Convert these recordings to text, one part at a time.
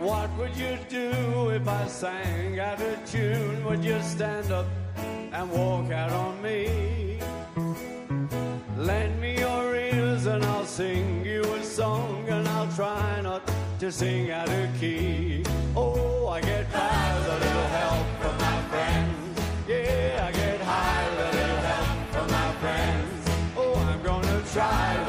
What would you do if I sang out of tune? Would you stand up and walk out on me? Lend me your ears and I'll sing you a song and I'll try not to sing out of key. Oh, I get by with a little help from my friends. Yeah, I get high with a little help from my friends. Oh, I'm gonna try.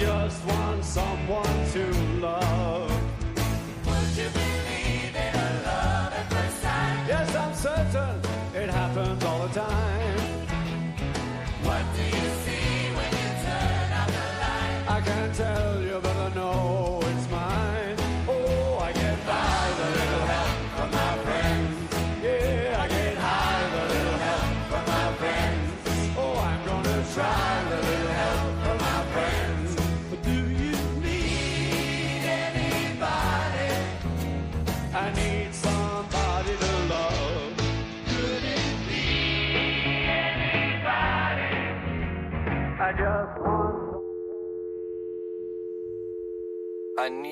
just want someone to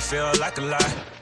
Whole like a lie.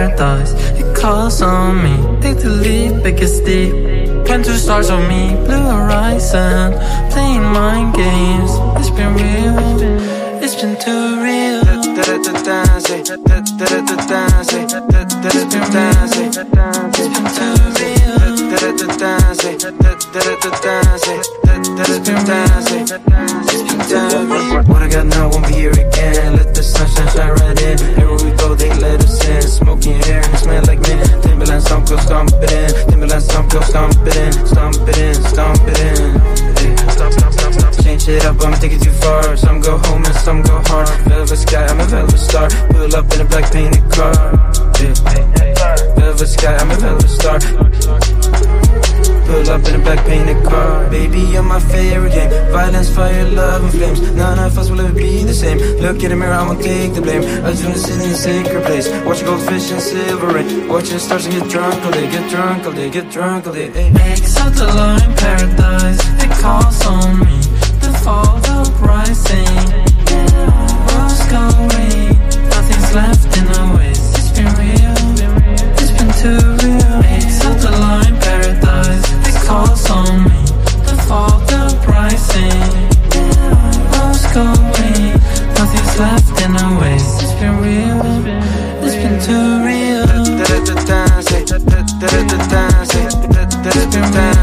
Paradise, it calls on me. Take the lead, biggest deep. Plant two stars on me, blue horizon, playing mind games. It's been real, it's been too real. What I got now won't be here again. Let the sunshine shine right in. Everywhere we go, they let us in. Smoking hair and smell like mint. Timberland stomp, go stomp it in. Timberland stomp, go stomp it in. Stomp it in, stomp it in. Hey. Change it up, I'ma take it too far. Some go home and some go hard. Velvet sky, I'm a velvet star. Pull up in a black painted car. Yeah. Velvet sky, I'm a velvet star. Pull up in a black painted car. Baby, you're my favorite game. Violence, fire, love and flames. None of us will ever be the same. Look in the mirror, I won't take the blame. I just wanna sit in a sacred place. Watch goldfish and silver rain. Watch the stars and get drunk all day Get drunk all day, get drunk all day hey. Exalt the line paradise, it calls on me The fall the. Rose gold ring, nothing's left in the waste. It's been real, it's been too real. The line calls on me to fall the pricing. Rose gold ring, nothing's left in the waste. It's been real, it's been too real. It's been real.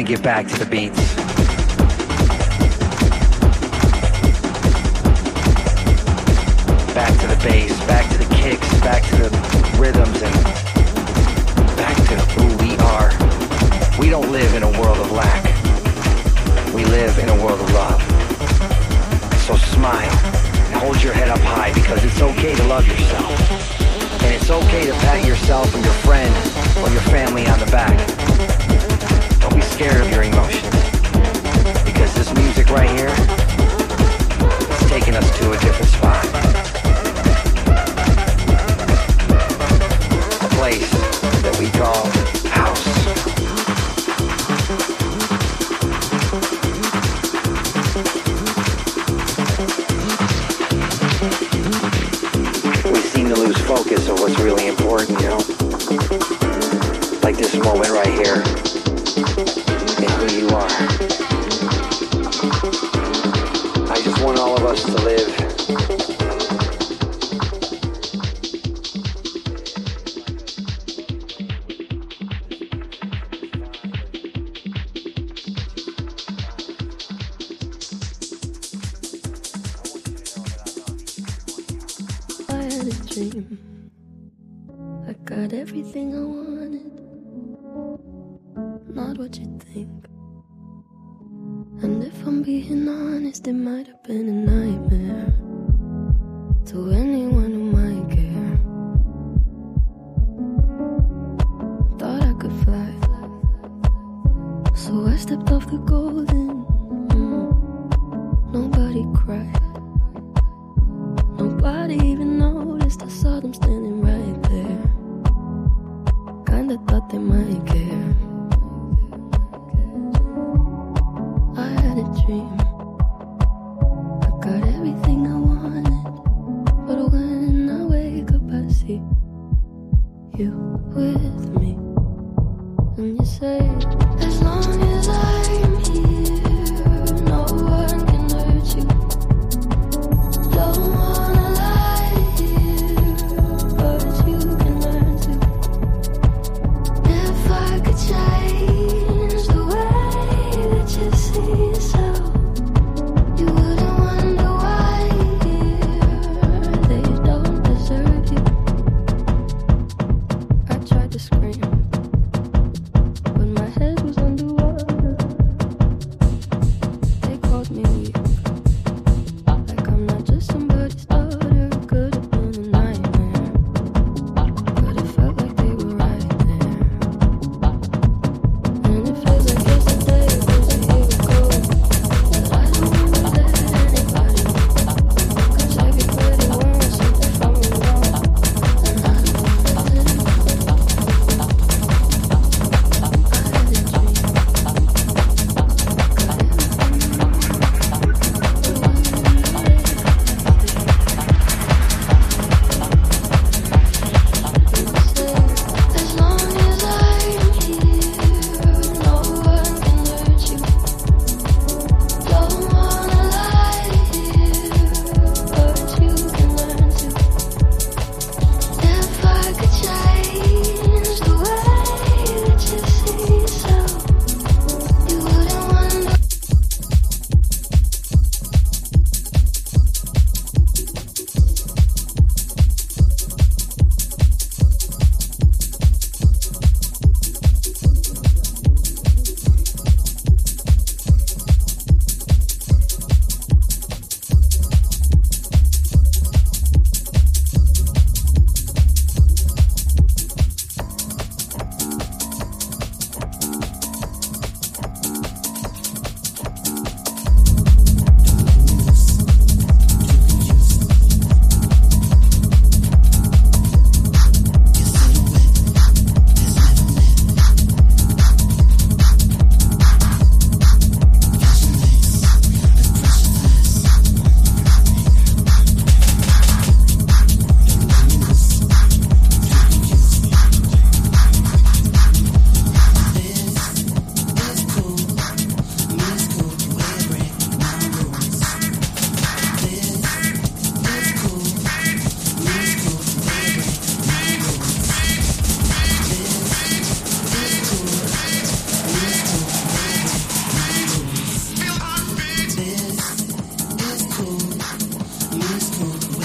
To get back to the beats. Right here Castle.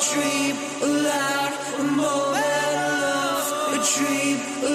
Dream, a loud, a moment of a dream, a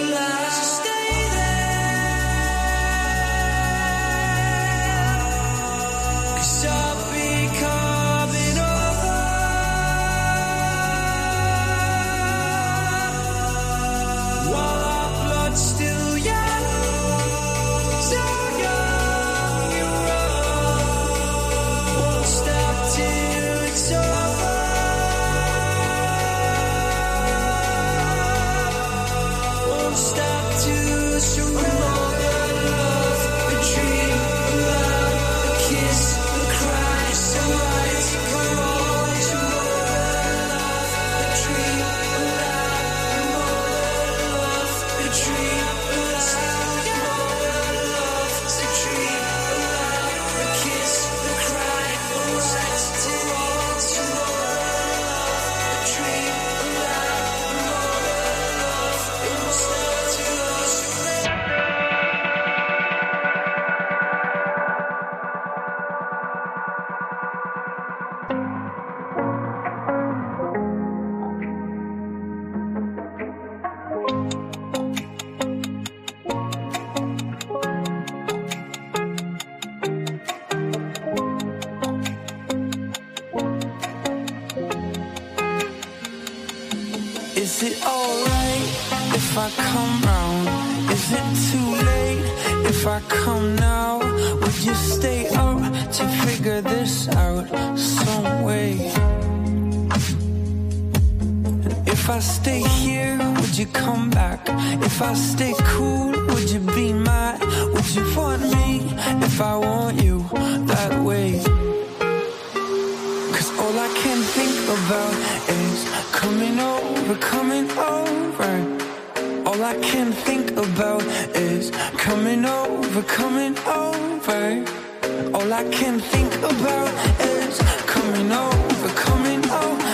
coming over. All I can think about is coming over, coming over.